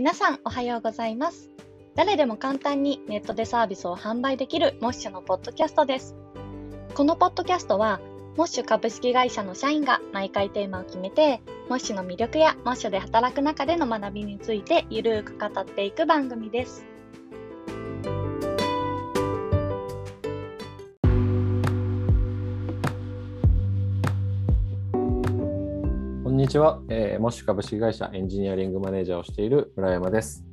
皆さんおはようございます。誰でも簡単にネットでサービスを販売できるモッシュのポッドキャストです。このポッドキャストは、モッシュ株式会社の社員が毎回テーマを決めて、モッシュの魅力やモッシュで働く中での学びについてゆるく語っていく番組です。にちは、えー、モッシュ株式会社エンジニアリングマネージャーをしている村山です。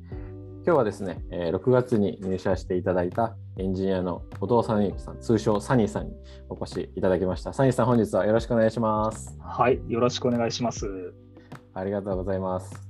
今日はですね、えー6月に入社していただいたエンジニアの後藤サニーさん、通称サニーさんにお越しいただきました。サニーさん、本日はよろしくお願いします。はい、よろしくお願いします。ありがとうございます。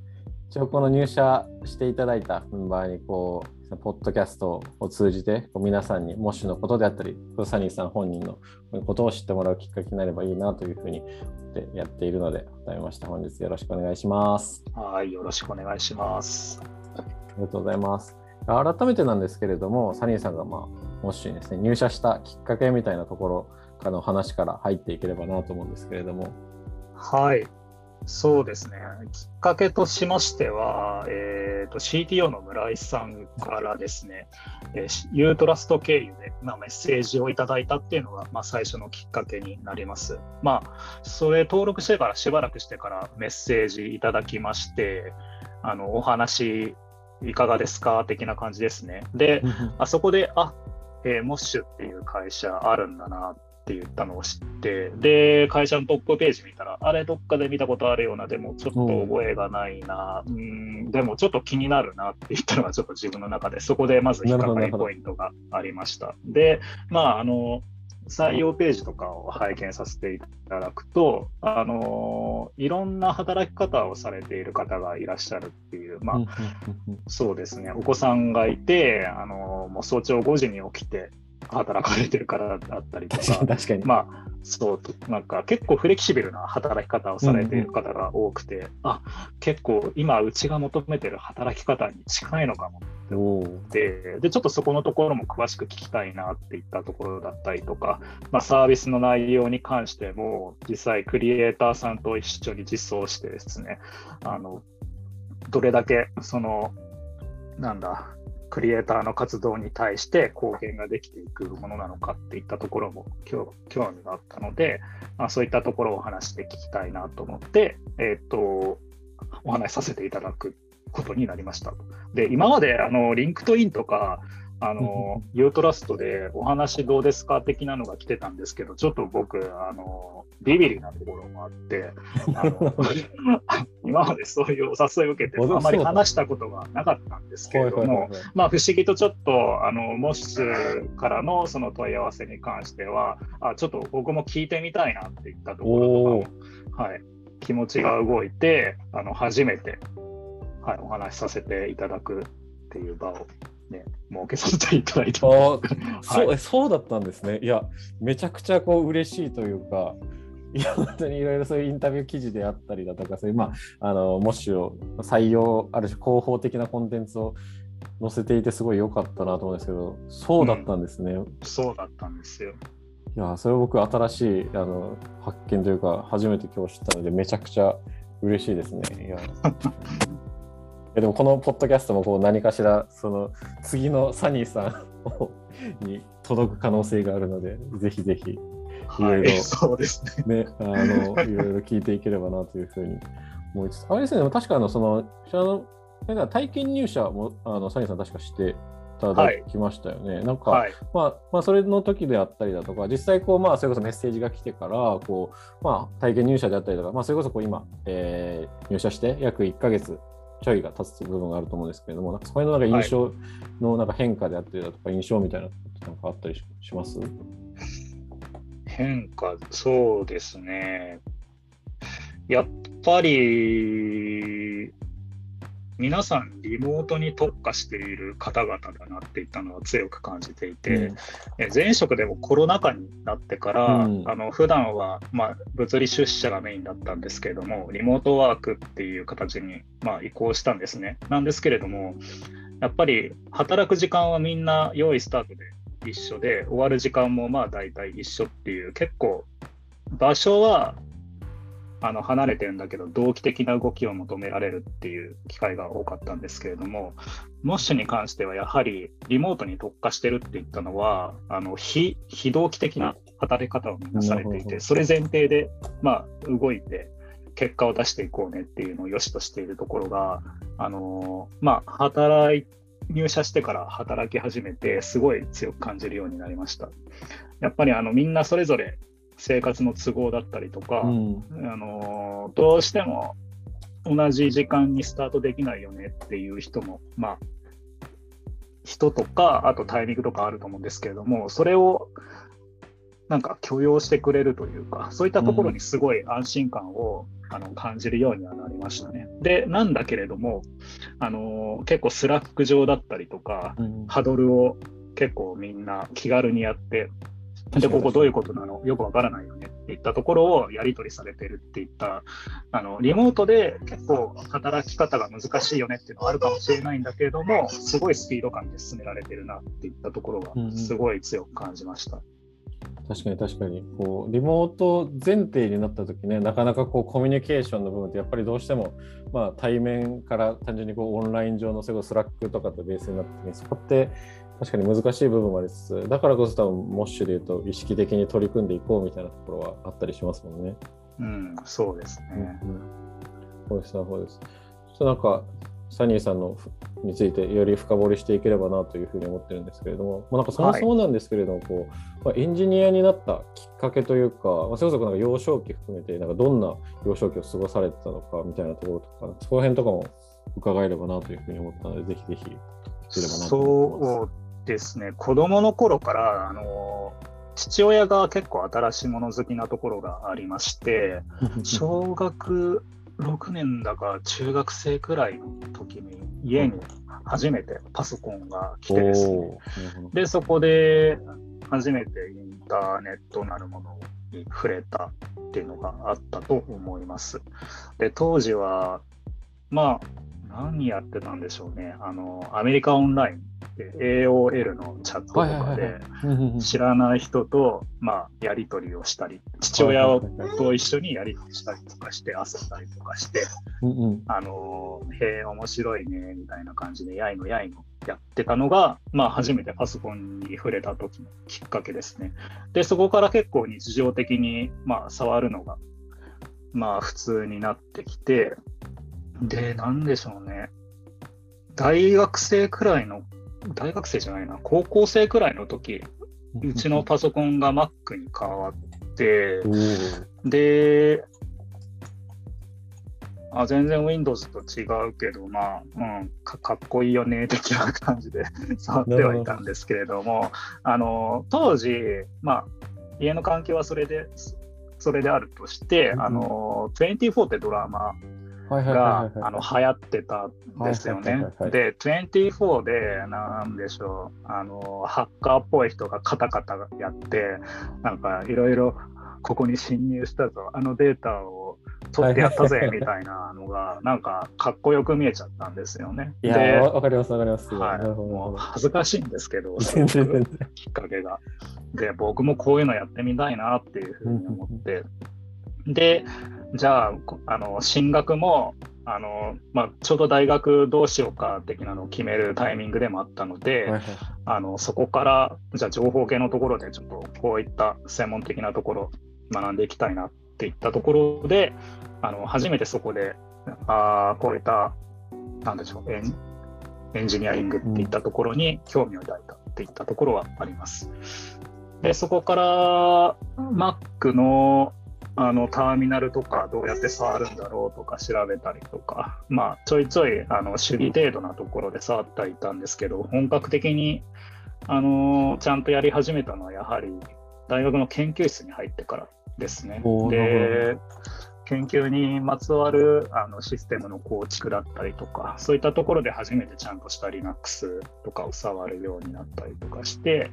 一応この入社していただいたメンバーにこうポッドキャストを通じて皆さんにモッシュのことであったりサニーさん本人のことを知ってもらうきっかけになればいいなというふうに思ってやっているので改めまして本日よろしくお願いします。はい、よろしくお願いします。ありがとうございます。改めてなんです。けれどもサニーさんがまあモッシュにです。ね入社したきっかけみたいなところからの話から入っていければなと思うんです。けれども。はい、そうですね。きっかけとしましては、えー、と CTO の村井さんからですね、えー、ユートラスト経由で、まあ、メッセージをいただいたっていうのが、まあ、最初のきっかけになります。まあ、それ登録してからしばらくしてからメッセージいただきまして、あのお話いかがですか？的な感じですね。で、あそこで、あ、えー、モッシュっていう会社あるんだなって言ったのを知って、で、会社のトップページ見たら、あれどっかで見たことあるような、でもちょっと覚えがないな、うん、でもちょっと気になるなって言ったのがちょっと自分の中で、そこでまず引っかかりポイントがありました。で、まあ、あの、採用ページとかを拝見させていただくと、あのいろんな働き方をされている方がいらっしゃるっていう、まあ、そうですね、お子さんがいて、あのもう早朝5時に起きて働かれてる方だったりとか、確かに。まあ、そう、なんか結構フレキシブルな働き方をされている方が多くて、うん。うん、あ結構今、うちが求めてる働き方に近いのかもって思ってで、ちょっとそこのところも詳しく聞きたいなっていったところだったりとか、まあ、サービスの内容に関しても、実際、クリエイターさんと一緒に実装してですね、あのどれだけその、なんだ、クリエイターの活動に対して貢献ができていくものなのかっていったところも興味があったので、まあ、そういったところをお話して聞きたいなと思って、えー、とお話しさせていただくことになりました。で今まであの LinkedIn とかあの YOUTRUST でお話どうですか的なのが来てたんですけど、ちょっと僕、あのビビりなところもあって、あの 今までそういうお誘いを受けて、あまり話したことがなかったんですけれども、まあ、不思議とちょっと、あの MOSH からのその問い合わせに関しては、あちょっと僕も聞いてみたいなっていったところはい、気持ちが動いて、あの初めて、はい、お話しさせていただくっていう場をね、設けさせていただいてあ、はい、そうそうだったんですね。いや、めちゃくちゃこう嬉しいというか、いや、本当にいろいろそういうインタビュー記事であったりだとか、そういう、まあ、あの、モッシュを採用、ある種広報的なコンテンツを載せていて、すごい良かったなと思うんですけど、そうだったんですね。うん、そうだったんですよ。いや、それ僕、新しいあの発見というか、初めて今日知ったので、めちゃくちゃ嬉しいですね。いや でもこのポッドキャストもこう何かしらその次のサニーさん に届く可能性があるのでぜひぜひい。ろいろそうですね。あのいろいろ聞いていければなというふうに思いつつ。あれですね。確かあのその体験入社もあのサニーさん確かしていただきましたよね。はい、なんか、はい、まあ、まあ、それの時であったりだとか、実際こう、まあ、それこそメッセージが来てから、こう、まあ、体験入社であったりとか、まあ、それこそこう今、えー、入社して約1ヶ月ちょいが経つ部分があると思うんですけれども、なんかそれのなんか印象のなんか変化であったりだとか、印象みたいなことなんかあったりします？変化、そうですね。やっぱり、皆さんリモートに特化している方々だなっていったのは強く感じていて、うん、前職でもコロナ禍になってから、うん、あの普段はまあ物理出社がメインだったんですけれどもリモートワークっていう形にまあ移行したんですね。なんですけれどもやっぱり働く時間はみんな用意スタートで一緒で終わる時間もまあ大体一緒っていう結構場所はあの離れてるんだけど、同期的な動きを求められるっていう機会が多かったんですけれども、モッシュに関してはやはりリモートに特化してるって言ったのは、あの非非同期的な働き方をみんなされていて、それ前提で、まあ、動いて、結果を出していこうねっていうのを良しとしているところが、あのまあ、働い入社してから働き始めて、すごい強く感じるようになりました。やっぱりあのみんなそれぞれ生活の都合だったりとか、うん、あのどうしても同じ時間にスタートできないよねっていう人も、まあ、人とか、あとタイミングとかあると思うんですけれども、それをなんか許容してくれるというか、そういったところにすごい安心感を、うん、あの感じるようにはなりましたね。で、なんだけれども、あの結構 Slack 上だったりとか、うん、ハドルを結構みんな気軽にやって、で、ここどういうことなの？よくわからないよね。っていったところをやり取りされてるっていった、あの、リモートで結構働き方が難しいよねっていうのはあるかもしれないんだけれども、すごいスピード感で進められてるなっていったところが、すごい強く感じました。うん確かに確かに。こうリモート前提になった時ねなかなかこうコミュニケーションの部分ってやっぱりどうしても、まあ、対面から単純にこうオンライン上のそれ Slack とかとベースになってそこって確かに難しい部分もありつつ、だからこそ多分、モッシュで言うと、意識的に取り組んでいこうみたいなところはあったりしますもんね。うん、そうですね。うんそうです、そうです。なんか、サニーさんのについてより深掘りしていければなというふうに思ってるんですけれども、まあ、なんかそもそもなんですけれども、はい、こうまあ、エンジニアになったきっかけというか、まあ、それこそなんか幼少期含めて、なんかどんな幼少期を過ごされてたのかみたいなところとか、その辺とかも伺えればなというふうに思ったので、ぜひぜひ聞ければなと思います。ですね、子供の頃から、あの父親が結構新しいもの好きなところがありまして、小学6年だか中学生くらいの時に家に初めてパソコンが来てですね、で、そこで初めてインターネットなるものに触れたっていうのがあったと思います。で、当時は、まあ、何やってたんでしょうね。あの、アメリカオンライン AOL のチャットとかで知らない人と、まあ、やり取りをしたり、父親と一緒にやり取りしたりとかして遊んだりとかして、あの、へえ、面白いね、みたいな感じで、やいのやいのやってたのが、まあ、初めてパソコンに触れた時のきっかけですね。で、そこから結構日常的に、まあ、触るのが、まあ、普通になってきて、で、なんでしょうね。大学生くらいの大学生じゃないな、高校生くらいの時、うちのパソコンが Mac に変わって、で、あ全然 Windows と違うけど、まあ、うんか、かっこいいよね、的な感じで 触ってはいたんですけれども、あの当時、まあ、家の環境はそれで、それであるとして、あの24ってドラマが流行ってたんですよね。で、24で、なんでしょう、あの、ハッカーっぽい人がカタカタやって、なんかいろいろここに侵入したぞ、あのデータを取ってやったぜみたいなのが、なんかかっこよく見えちゃったんですよね。いや、わかります、わかります。はい、もう恥ずかしいんですけど、きっかけが。で、僕もこういうのやってみたいなっていうふうに思って、で、じゃあ、あの進学もあの、まあ、ちょうど大学どうしようか的なのを決めるタイミングでもあったので、はいはい、あのそこからじゃあ情報系のところでちょっとこういった専門的なところ学んでいきたいなっていったところであの初めてそこであこういったなんでしょうエンエンジニアリングっていったところに興味を抱いたっていったところはあります。でそこから Mac のあのターミナルとかどうやって触るんだろうとか調べたりとか、まあ、ちょいちょいあの守備程度なところで触っていたんですけど、本格的にあのちゃんとやり始めたのはやはり大学の研究室に入ってからですね。で研究にまつわるあのシステムの構築だったりとか、そういったところで初めてちゃんとした Linux とかを触るようになったりとかして、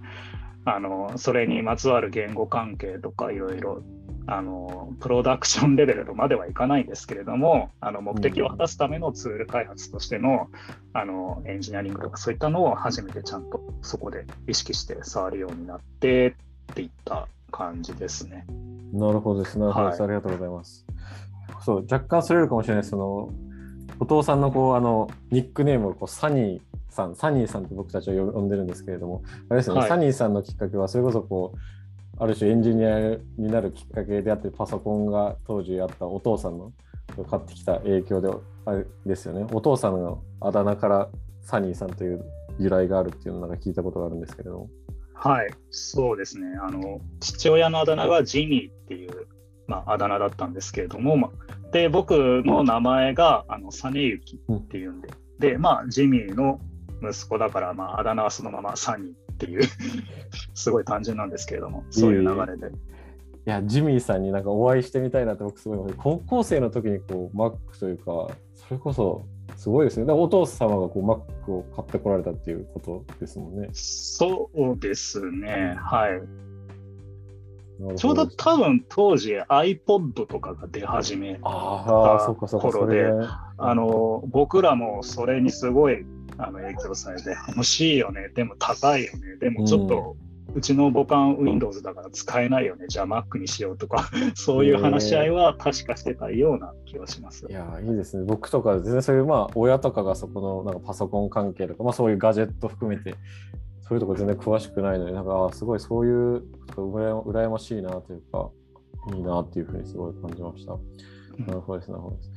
あのそれにまつわる言語関係とかいろいろあのプロダクションレベルまではいかないんですけれどもあの目的を果たすためのツール開発としてのあのエンジニアリングとかそういったのを初めてちゃんとそこで意識して触るようになってっていった感じですね。なるほどですね。はい、ありがとうございます。そう若干それるかもしれないそのお父さんのこうあのニックネームをこうサニーさんサニーさんって僕たちは呼んでるんですけれどもあれですね、はい、サニーさんのきっかけはそれこそこうある種エンジニアになるきっかけであってパソコンが当時あったお父さんの買ってきた影響であれですよね。お父さんのあだ名からサニーさんという由来があるっていうのをなんか聞いたことがあるんですけれど。もはいそうですね。あの父親のあだ名がジミーっていう、まあ、あだ名だったんですけれども、まあ、で僕の名前があのサネユキっていうんで、うん、でまあジミーの息子だから、まあ、あだ名はそのままサニーっていう すごい単純なんですけれども、そういう流れで。いや、ジミーさんになんかお会いしてみたいなって僕すごい高校生の時にこう Mac というか、それこそすごいですね。お父様がこう Mac を買ってこられたっていうことですもんね。そうですね。はい。ちょうど多分当時 iPod とかが出始めた頃で、あの僕らもそれにすごいあの影響されて、欲しいよね、でも高いよね、でもちょっと、うちの母艦 Windows だから使えないよね、じゃあ Mac にしようとか、そういう話し合いは確かしてたような気がします。いや、いいですね。僕とか、全然そういう、まあ、親とかがそこのなんかパソコン関係とか、まあ、そういうガジェット含めて、そういうとこ全然詳しくないので、なんか、すごいそういうこと羨ましいなというか、いいなっていうふうにすごい感じました。なるほどです、なるほどです。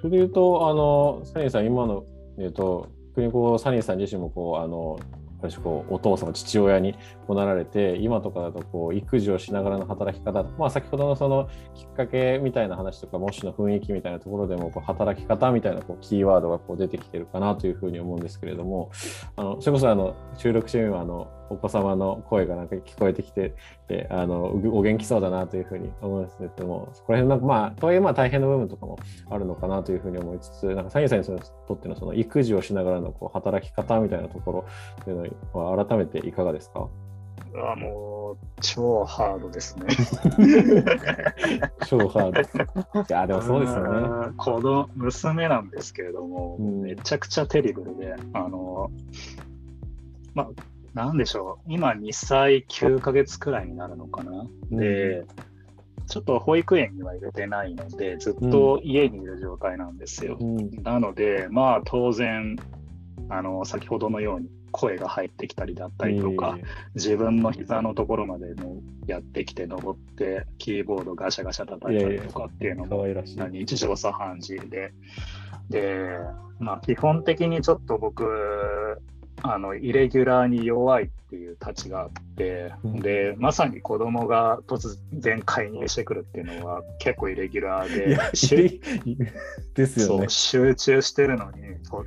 それで言うと、あの、サニーさん、今のえっと、逆にこうサニーさん自身もこうあの私こうお父様父親になられて今とかだとこう育児をしながらの働き方、まあ、先ほどのそのきっかけみたいな話とか模試の雰囲気みたいなところでもこう働き方みたいなこうキーワードがこう出てきてるかなというふうに思うんですけれどもあのそれこそあの収録中にはあのお子様の声がなんか聞こえてきてであのお元気そうだなというふうに思うんですけどもそこら辺なんかまあとはいえまあ大変な部分とかもあるのかなというふうに思いつつなんかサニーさんにとってのその育児をしながらのこう働き方みたいなところというのは改めていかがですか？あもう超ハードですね。超ハード。いや、でもそうですよね。子供、娘なんですけれども、うん、めちゃくちゃテリブルで、あの、まあ、なんでしょう、今2歳9ヶ月くらいになるのかな。うん、で、ちょっと保育園には入れてないので、ずっと家にいる状態なんですよ。うん、なので、まあ当然、あの先ほどのように声が入ってきたりだったりとか、自分の膝のところまでのやってきて登ってキーボードガシャガシャ叩いたりとかっていうのも日常茶飯事で。でまあ基本的にちょっと僕あのイレギュラーに弱いっていうたちがあって、うん、でまさに子供が突然介入してくるっていうのは結構イレギュラーで ですよ、ね、集中してるのに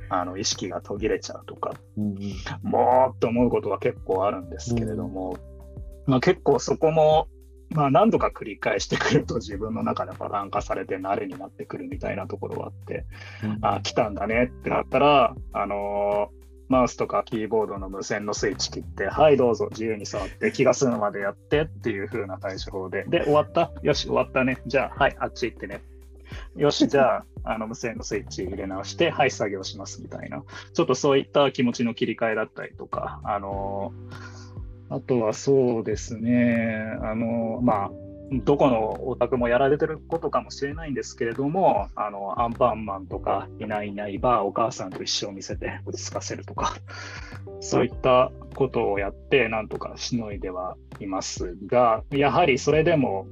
あの意識が途切れちゃうとか、うん、もうって思うことは結構あるんですけれども、うん、まあ、結構そこもまあ、何度か繰り返してくると自分の中でパターン化されて慣れになってくるみたいなところはあって、うん、あ来たんだねってなったら、あのマウスとかキーボードの無線のスイッチ切って、はい、どうぞ自由に触って気が済むまでやってっていう風な対処法で、で、終わった？よし、終わったね。じゃあ、はい、あっち行ってね。よし、じゃあ、あの無線のスイッチ入れ直して、はい、作業しますみたいな、ちょっとそういった気持ちの切り替えだったりとか、あのあとはそうですね、あのまあ、どこのお宅もやられてることかもしれないんですけれども、あのアンパンマンとか、いないいないばお母さんと一緒を見せて落ち着かせるとか、そういったことをやって、なんとかしのいではいますが、やはりそれでも、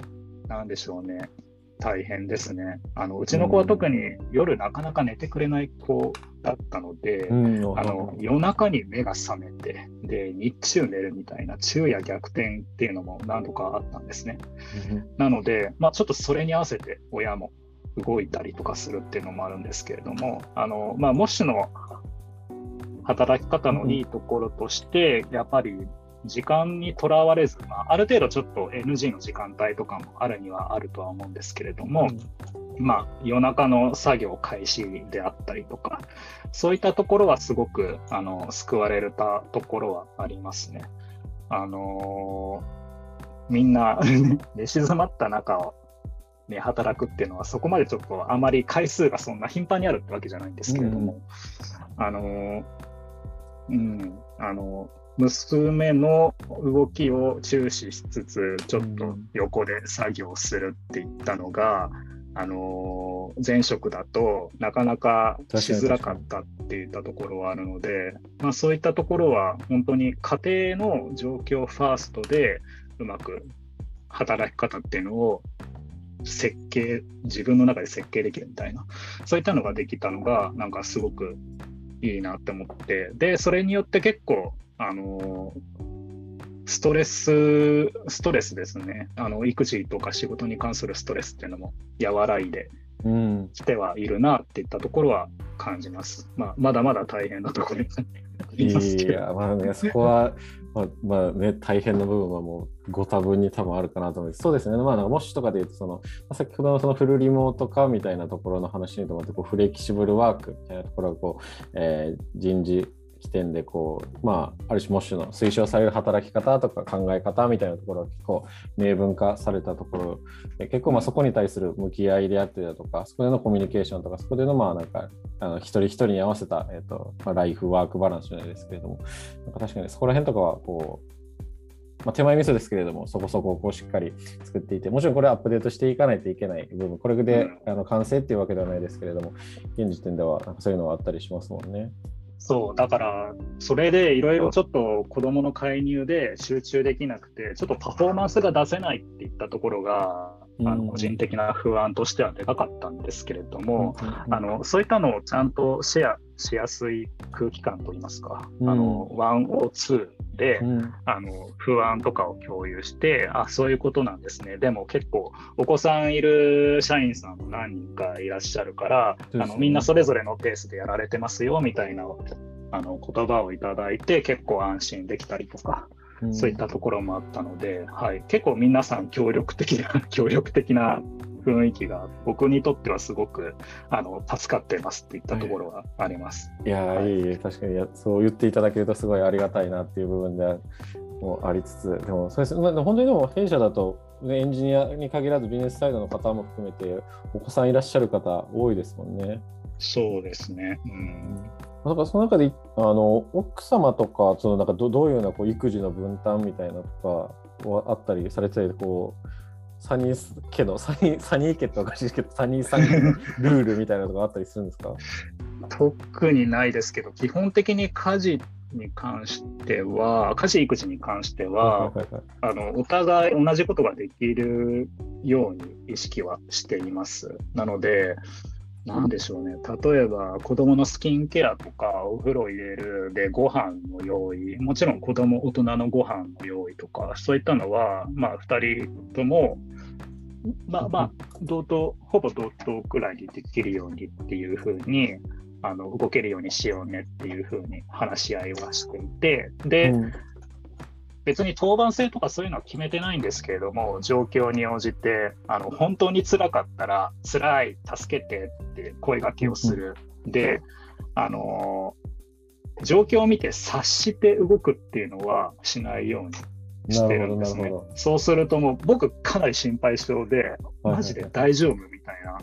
なんでしょうね、大変ですね。あのうちの子は特に夜なかなか寝てくれない子だったので、うん、あの夜中に目が覚めてで日中寝るみたいな昼夜逆転っていうのも何度かあったんですね。うん、なので、まあ、ちょっとそれに合わせて親も動いたりとかするっていうのもあるんですけれども、あのまあ、もしの働き方のいいところとして、やっぱり時間にとらわれず、まあ、ある程度ちょっと NG の時間帯とかもあるにはあるとは思うんですけれども、うん、まあ、夜中の作業開始であったりとか、そういったところはすごくあの救われたところはありますね。あのー、みんな 寝静まった中を、ね、働くっていうのはそこまでちょっとあまり回数がそんな頻繁にあるってわけじゃないんですけれども、うん、あのー、うん、あのー娘の動きを注視しつつ、ちょっと横で作業するっていったのが、あの前職だとなかなかしづらかったっていったところはあるので、まあ、そういったところは本当に家庭の状況ファーストでうまく働き方っていうのを設計自分の中で設計できるみたいなそういったのができたのがなんかすごくいいなって思ってでそれによって結構あのストレスストレスですねあの育児とか仕事に関するストレスっていうのも和らいできてはいるなっていったところは感じます。まあ、まだまだ大変なところですいや、まあね、そこはまあ、まあね、大変な部分はもうご多分に多分あるかなと思います。そうですね、まあ、もしとかで言うとその、先ほどのそのフルリモート化みたいなところの話にと思ってこうフレキシブルワークみたいなところがこう、えー、人事起点でこう、まあ、ある種モッシュの推奨される働き方とか考え方みたいなところが結構明文化されたところ結構まあそこに対する向き合いであったりだとかそこでのコミュニケーションとかそこでのまあなんかあの一人一人に合わせた、えーとまあ、ライフワークバランスじゃないですけれどもなんか確かにそこら辺とかはこうまあ、手前味噌ですけれども、そこそここうしっかり作っていて、もちろんこれアップデートしていかないといけない部分、これで、あの完成っていうわけではないですけれども、現時点ではなんかそういうのはあったりしますもんね。そう、だから、それでいろいろちょっと子どもの介入で集中できなくて、ちょっとパフォーマンスが出せないっていったところが、あの個人的な不安としてはでかかったんですけれども、あのそういったのをちゃんとシェアしやすい空気感といいますか、うん、あの102で、うん、あの不安とかを共有してあそういうことなんですね。でも結構お子さんいる社員さんも何人かいらっしゃるから、ね、あのみんなそれぞれのペースでやられてますよみたいなあの言葉をいただいて結構安心できたりとか。そういったところもあったので、はい、結構皆さん協力的な協力的な雰囲気が僕にとってはすごくあの助かってますっていったところはあります。いや、はい、いい確かにそう言っていただけるとすごいありがたいなっていう部分でもありつつでもそうです本当にでも弊社だとエンジニアに限らずビジネスサイドの方も含めてお子さんいらっしゃる方多いですもんね。そうですね。うん。だからその中であの奥様とかそのなんかどどういうようなこう育児の分担みたいなとかはあったりされてこうサニー家のサニーサニー家っておかしいけどサニーさんのルールみたいなのがあったりするんですか？特にないですけど基本的に家事に関しては家事育児に関しては、あのお互い同じことができるように意識はしています。なのでなんでしょうね、例えば子供のスキンケアとかお風呂入れるでご飯の用意、もちろん子供大人のご飯の用意とか、そういったのは、まあ、2人とも、まあまあ、同等、ほぼ同等くらいにできるようにっていうふうに、あの動けるようにしようねっていうふうに話し合いはしていて、で、うん。別に当番制とかそういうのは決めてないんですけれども、状況に応じて、あの本当につらかったら、辛い、助けてって声がけをする。で、あの状況を見て察して動くっていうのはしないようにしてるんですね。そうするともう僕かなり心配性で、マジで大丈夫みたいな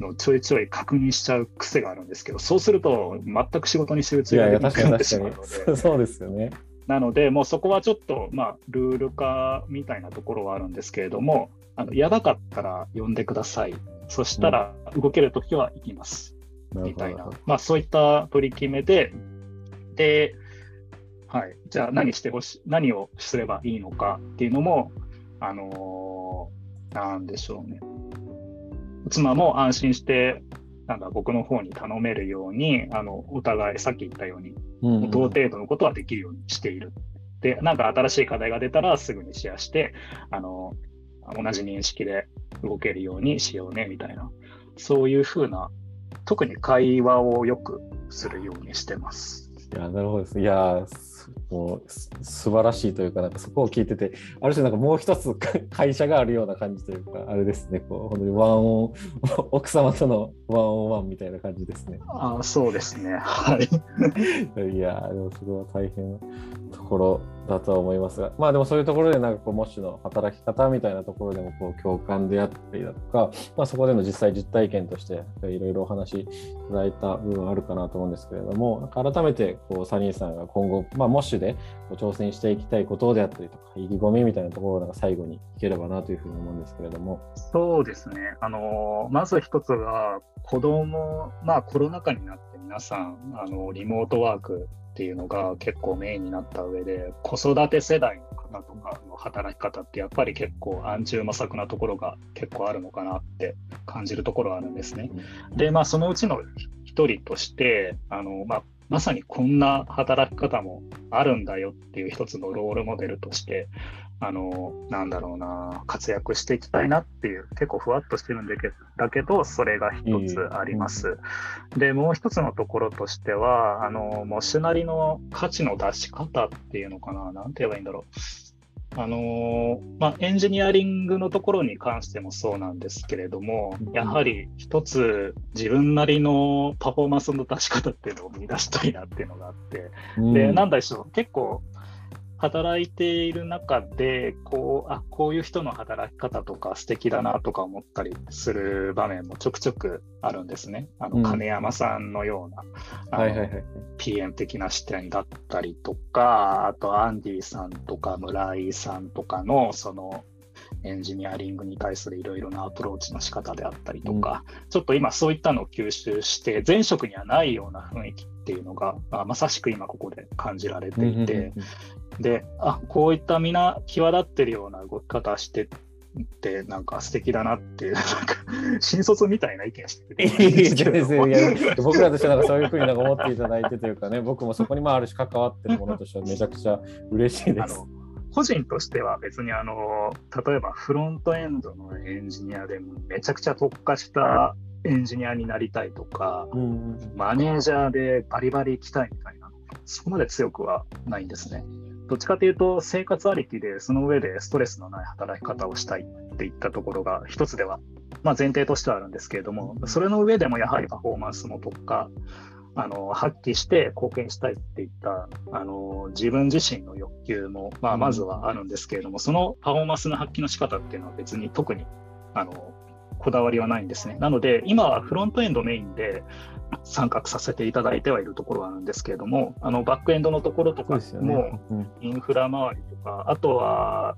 のをちょいちょい確認しちゃう癖があるんですけど、そうすると全く仕事に集中ができなくなってしまうので。そうですよね。なので、もうそこはちょっと、まあ、ルール化みたいなところはあるんですけれども、あのやばかったら呼んでください。そしたら動けるときは行きます。うん、みたいな、まあ、そういった取り決めで、で、はい、じゃあ何してほしい、何をすればいいのかっていうのも、あのー、なんでしょうね。妻も安心してなんだ僕の方に頼めるようにあのお互いさっき言ったように、うん、同程度のことはできるようにしている。で、なんか新しい課題が出たらすぐにシェアして、あの同じ認識で動けるようにしようねみたいな、そういうふうな、特に会話をよくするようにしてます。いや、なるほどです。いや、もう素晴らしいというか、なんかそこを聞いてて、ある種なんかもう一つ 会社があるような感じというか、あれですね、こう本当にワンオン、奥様とのワンオンワンみたいな感じですね。あそうですね。はい。いや、でもそれは大変なところだと思いますが、まあでもそういうところでなんかこう、モッシュの働き方みたいなところでもこう共感であったりだとか、まあ、そこでの実際実体験としていろいろお話いただいた部分あるかなと思うんですけれども、改めてこうサニーさんが今後、まあ、モッシュで挑戦していきたいことであったりとか、意気込みみたいなところをなんか最後にいければなというふうに思うんですけれども。そうですね。あのまず一つは、子供、まあコロナ禍になって皆さん、あのリモートワークっていうのが結構メインになった上で子育て世代の方とかの働き方ってやっぱり結構暗中模索なところが結構あるのかなって感じるところはあるんですね。でまあそのうちの一人としてあの、まあ、まさにこんな働き方もあるんだよっていう一つのロールモデルとしてあの、なんだろうな、活躍していきたいなっていう、結構ふわっとしてるんだけだけど、それが一つあります。で、もう一つのところとしては、あの、モシュなりの価値の出し方っていうのかな、なんて言えばいいんだろう。あのまあ、エンジニアリングのところに関してもそうなんですけれども、やはり一つ自分なりのパフォーマンスの出し方っていうのを見出したいなっていうのがあって、で、なんでしょう、結構、働いている中でこうあこういう人の働き方とか素敵だなとか思ったりする場面もちょくちょくあるんですね。あの金山さんのような、PM 的な視点だったりとかあとアンディさんとか村井さんとかのそのエンジニアリングに対するいろいろなアプローチの仕方であったりとか、うん、ちょっと今そういったのを吸収して前職にはないような雰囲気っていうのがまさしく今ここで感じられていて、で、あこういった皆際立ってるような動き方してってなんか素敵だなっていう、なんか新卒みたいな意見してて僕らとしてはなんかそういうふうになんか思っていただいてというかね、僕もそこにまあある種関わってるものとしてはめちゃくちゃ嬉しいです。個人としては別にあの例えばフロントエンドのエンジニアでもめちゃくちゃ特化したエンジニアになりたいとか、うん、マネージャーでバリバリ行きたいみたいな、そこまで強くはないんですね。どっちかというと、生活ありきで、その上でストレスのない働き方をしたいっていったところが一つでは、まあ、前提としてはあるんですけれども、それの上でもやはりパフォーマンスの特化、あの発揮して貢献したいっていったあの自分自身の欲求も、まあ、まずはあるんですけれども、そのパフォーマンスの発揮の仕方っていうのは別に特にあのこだわりはないんですね。なので、今はフロントエンドメインで参画させていただいてはいるところはあるんですけれども、あのバックエンドのところとかも、インフラ周りとか、あとは、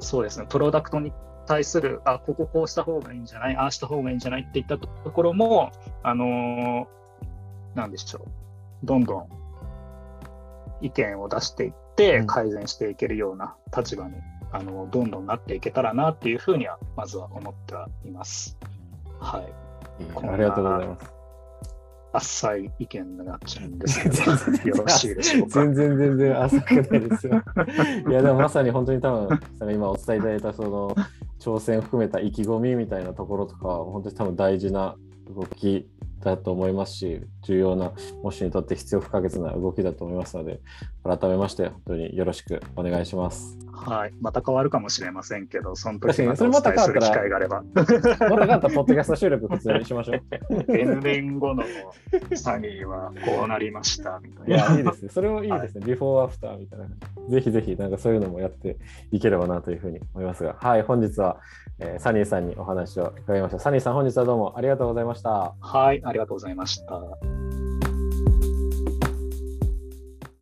そうですね、プロダクトに対する、あ、こここうした方がいいんじゃない、ああした方がいいんじゃないっていったところも、あのー、なんでしょう、どんどん意見を出していって、改善していけるような立場にあのどんどんなっていけたらなっていうふうにはまずは思ってはいます。はい。ありがとうございます。浅い意見になっちゃうんですけど、よろしいでしょうか？全然全然浅くないですよ。いやでもまさに本当に多分今お伝えいただいたその挑戦含めた意気込みみたいなところとか本当に多分大事な動きだと思いますし、重要な、もしにとって必要不可欠な動きだと思いますので、改めまして本当によろしくお願いします。はい、また変わるかもしれませんけど、その時にお伝えする機会があれば。また 変わったポッドキャスト収録普通にしましょう。N 年後のサニーはこうなりましたみたいな。いや、いいですね。それもいいですね。はい、ビフォーアフターみたいな。ぜひぜひ、なんかそういうのもやっていければなというふうに思いますが、はい、本日は、えー、サニーさんにお話を伺いました。サニーさん、本日はどうもありがとうございました。はい、ありがとうございました。